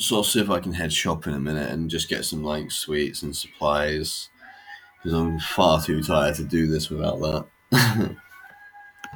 so I'll see if I can head shop in a minute and just get some like sweets and supplies because I'm far too tired to do this without that.